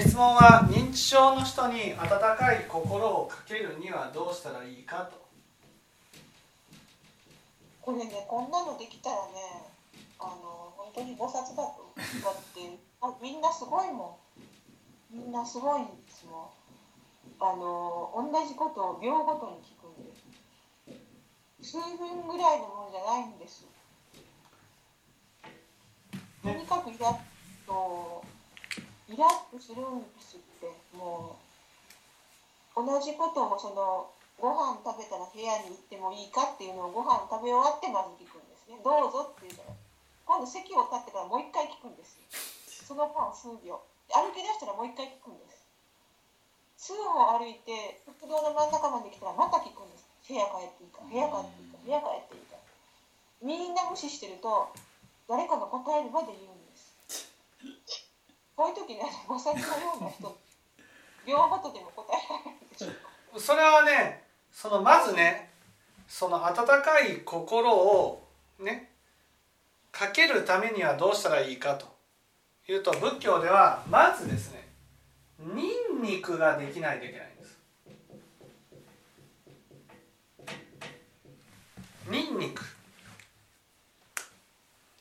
質問は認知症の人に温かい心をかけるにはどうしたらいいかと。これねこんなのできたらねあの本当に菩薩だと。だってあみんなすごいもん。みんなすごいんですよ。あの同じことを秒ごとに聞くんで。す数分ぐらいのものじゃないんです。とにかくイラッと。イラッとするんですってもう同じことをそのご飯食べたら部屋に行ってもいいかっていうのをご飯食べ終わってまず聞くんですね。どうぞって言うから今度席を立ってからもう一回聞くんですその間数秒。歩き出したらもう一回聞くんです。数歩歩いて国道の真ん中まで来たらまた聞くんです。部屋帰っていいか部屋帰っていいか部屋帰っていいかみんな無視してると誰かが答えるまで言う。こういう時ね菩薩のような人秒ごとでも答えられるでしょそれはねそのまずねその温かい心をねかけるためにはどうしたらいいかと。いうと仏教ではまずですねニンニクができないといけないんです。ニンニク。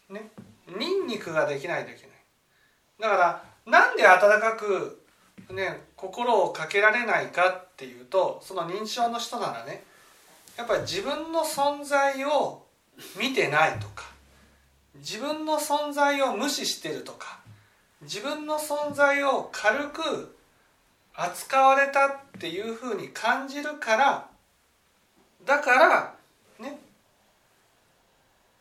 ね。ニンニクができないといけない。だからなんで温かくね心をかけられないかっていうとその認知症の人ならねやっぱり自分の存在を見てないとか自分の存在を無視してるとか自分の存在を軽く扱われたっていうふうに感じるからだからね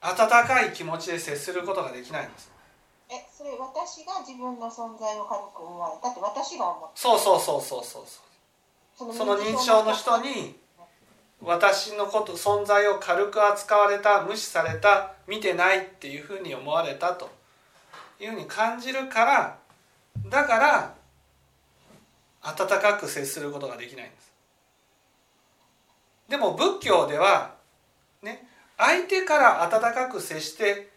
温かい気持ちで接することができないんです。えそれ私が自分の存在を軽く思われたって私が思ってそうそうそうそうそうそう。その認知症の人に私のこと存在を軽く扱われた無視された見てないっていうふうに思われたというふうに感じるからだから温かく接することができないんです。でも仏教ではね相手から温かく接して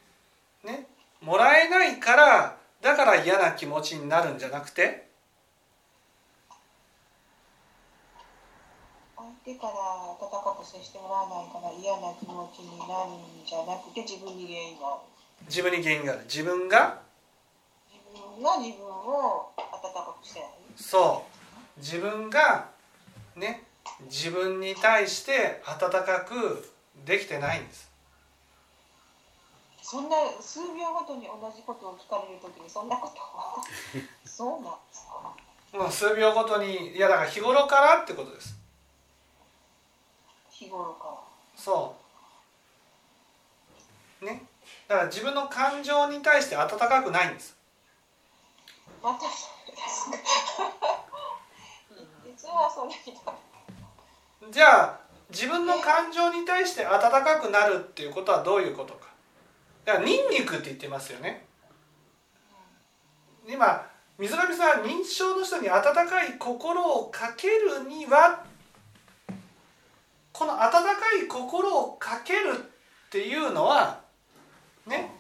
ねもらえないからだから嫌な気持ちになるんじゃなくて？相手から温かく接してもらわないから嫌な気持ちになるんじゃなくて自分に原因が。ある自分に原因がある。自分が？自分が自分を温かくしてないそう。自分がね自分に対して温かくできてないんですそんな数秒ごとに同じことを聞かれるときにそんなことを。そうなんですか。もう数秒ごとにいやだから日頃からってことです。日頃から。そう。ね。だから自分の感情に対して温かくないんです。ま実はそれじゃあ自分の感情に対して温かくなるっていうことはどういうことかだからニンニクって言ってますよね。今水上さん認知症の人に温かい心をかけるにはこの温かい心をかけるっていうのはね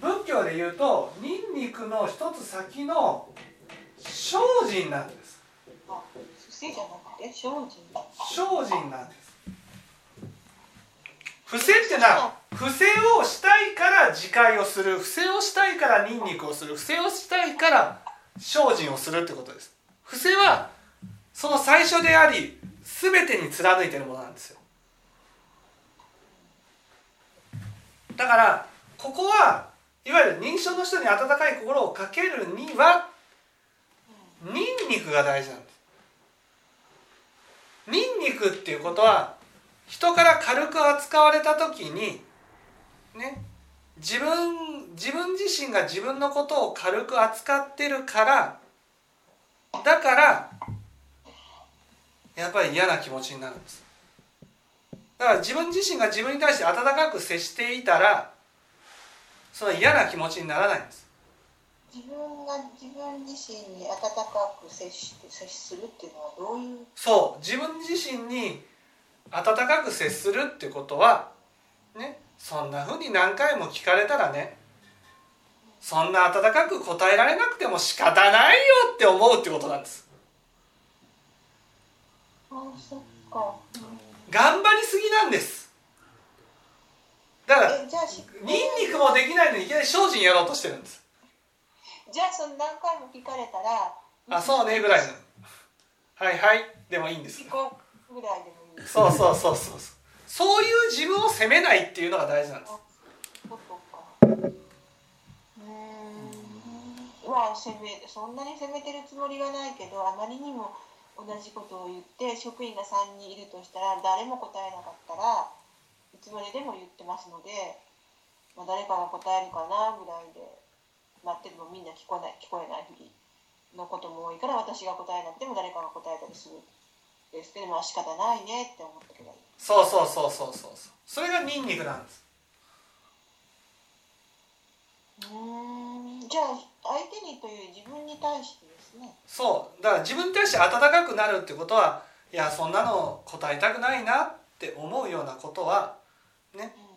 仏教で言うとニンニクの一つ先の精進なんです。あ不正じゃなくて精進。精進なんです。伏せってのは伏せをしたいから自戒をする伏せをしたいからニンニクをする伏せをしたいから精進をするってことです。伏せはその最初であり全てに貫いてるものなんですよ。だからここはいわゆる認知症の人に温かい心をかけるにはニンニクが大事なんです。ニンニクっていうことは人から軽く扱われた時にね自分自分自身が自分のことを軽く扱ってるからだからやっぱり嫌な気持ちになるんです。だから自分自身が自分に対して温かく接していたらその嫌な気持ちにならないんです。自分が自分自身に温かく接して接するっていうのはどういう？そう自分自身に温かく接するってことはねそんなふうに何回も聞かれたらねそんな温かく答えられなくても仕方ないよって思うってことなんです。あそっか。頑張りすぎなんです。だからニンニクもできないのにいきなり精進やろうとしてるんです。じゃあその何回も聞かれたらあそうねぐらいの。はいはいでもいいんです。聞こうぐらいでもいい。ですそうそうそうそうそうそういう自分を責めないっていうのが大事なんです。あそうか。うーん。まあ責めそんなに責めてるつもりはないけどあまりにも同じことを言って職員が3人いるとしたら誰も答えなかったらいつまででも言ってますので、まあ、誰かが答えるかなぐらいで待っててもみんな聞こえない聞こえないふりのことも多いから私が答えなくても誰かが答えたりするんですけどまあ仕方ないねって思ってけばいい。そうそうそうそうそう。そうそれがニンニクなんです。うーん。じゃあ相手にという自分に対してですね。そう。だから自分に対して温かくなるってことはいやそんなの答えたくないなって思うようなことはね。うん。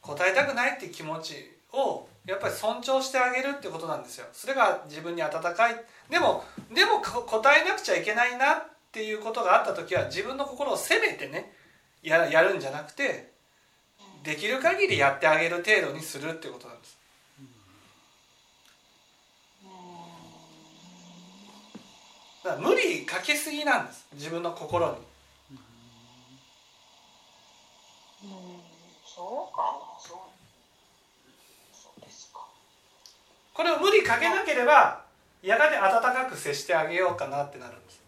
答えたくないっていう気持ちをやっぱり尊重してあげるってことなんですよ。それが自分に温かい。でもでもこ答えなくちゃいけないな。っていうことがあった時は自分の心を責めてねややるんじゃなくてできる限りやってあげる程度にするっていうことなんですだから無理かけすぎなんです自分の心にうん、そうかな、そう。そうですか。これを無理かけなければやがて温かく接してあげようかなってなるんです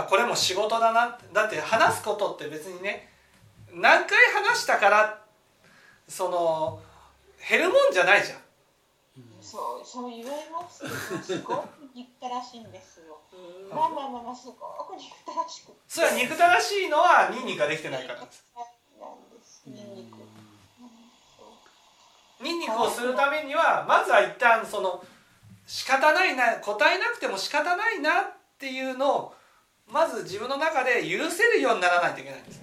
あこれも仕事だなってだって話すことって別にね何回話したからその減るもんじゃないじゃんそう、そう言われます すごく憎たらしいんですよ。まあまあまあまあ、すごく憎たらしくて。それは憎たらしいのはニンニクができてないからです。ニンニク。ニンニクをするためにはまずは一旦その仕方ないな答えなくても仕方ないなっていうのをまず自分の中で許せるようにならないといけないんです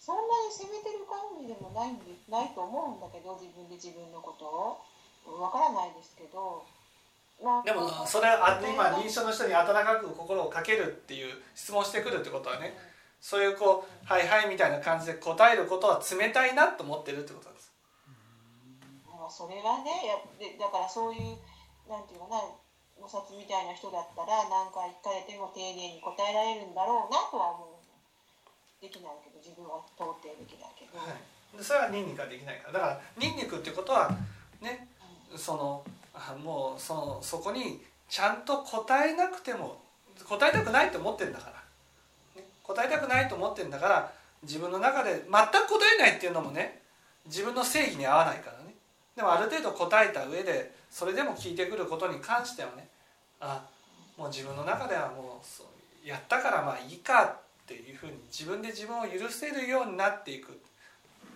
そんなに責めてる感じでもないんで、ないと思うんだけど、自分で自分のことを。わからないですけど。まあでもそれあ今認知症の人に温かく心をかけるっていう質問してくるってことはねそういうこう「はいはい」みたいな感じで答えることは冷たいなと思ってるってことなんですまあそれはねやでだからそういうなんていうかなお札みたいな人だったら何回聞かれても丁寧に答えられるんだろうなとは思うできないけど自分は到底できないけど、はい、でそれはニンニクができないから。だからニンニクってことはねそのあもうそのそこにちゃんと答えなくても答えたくないと思ってんだから、ね、答えたくないと思ってんだから自分の中で全く答えないっていうのもね自分の正義に合わないから。でもある程度答えた上でそれでも聞いてくることに関してはねあもう自分の中ではもうそうやったからまあいいかっていうふうに自分で自分を許せるようになっていく、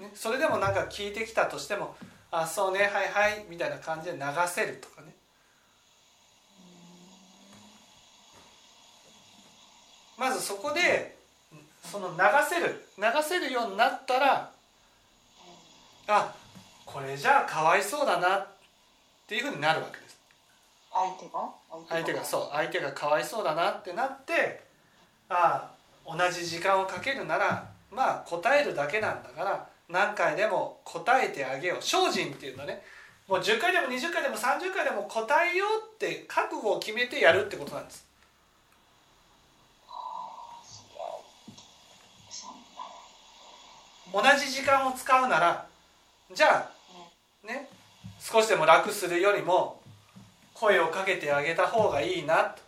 ね、それでもなんか聞いてきたとしても「あそうねはいはい」みたいな感じで流せるとかね。まずそこでその流せる流せるようになったらあこれじゃあかわいそうだなっていうふうになるわけです。相手が？相手が？そう相手がかわいそうだなってなってああ同じ時間をかけるならまあ答えるだけなんだから何回でも答えてあげよう。精進っていうのはね。もう10回でも20回でも30回でも答えようって覚悟を決めてやるってことなんです。同じ時間を使うならじゃあね少しでも楽するよりも声をかけてあげた方がいいなと。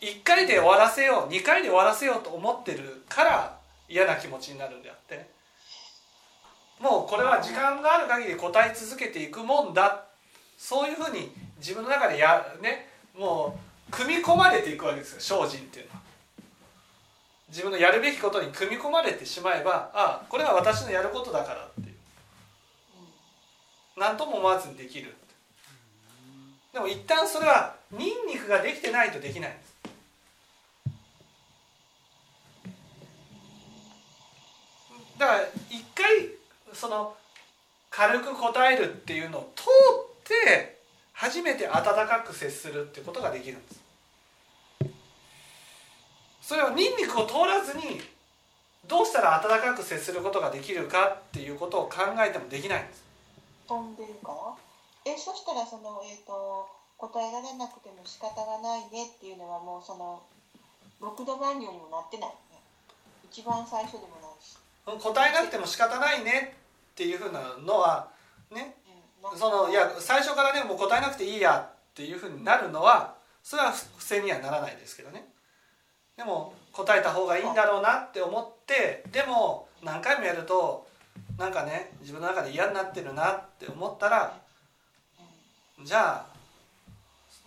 1回で終わらせよう2回で終わらせようと思ってるから嫌な気持ちになるんであって。もうこれは時間がある限り答え続けていくもんだ。そういうふうに自分の中でやねもう組み込まれていくわけですよ精進っていうのは。自分のやるべきことに組み込まれてしまえばああこれは私のやることだからって何とも思わずにできる。でも一旦それはニンニクができてないとできないんです。だから一回その軽く答えるっていうのを通って初めて温かく接するってことができるんです。それはニンニクを通らずにどうしたら温かく接することができるかっていうことを考えてもできないんです。飛んでるか？らえそしたらそのえっ、と答えられなくても仕方がないねっていうのはもうその六度番行にもなってないよね。一番最初でもないし、答えなくても仕方ないねっていうふうなのはねうん、そのいや最初からねもう答えなくていいやっていうふうになるのはそれは不正にはならないですけどね。でも答えた方がいいんだろうなって思ってでも何回もやるとなんかね自分の中で嫌になってるなって思ったらじゃあ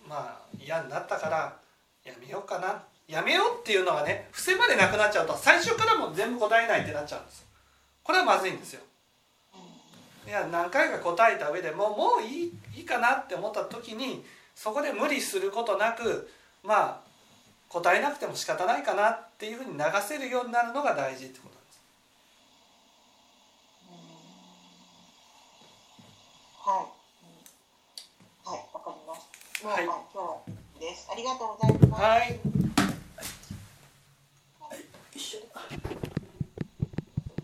まあ嫌になったからやめようかな。やめようっていうのがね伏せまでなくなっちゃうと最初からも全部答えないってなっちゃうんですこれはまずいんですよ。いや何回か答えた上でもうもういいいいかなって思った時にそこで無理することなくまあ答えなくても仕方ないかなっていうふうに流せるようになるのが大事ってこと。はい、うん、はい、わかります。もう、はい、今日です。ありがとうございます。はい。はい、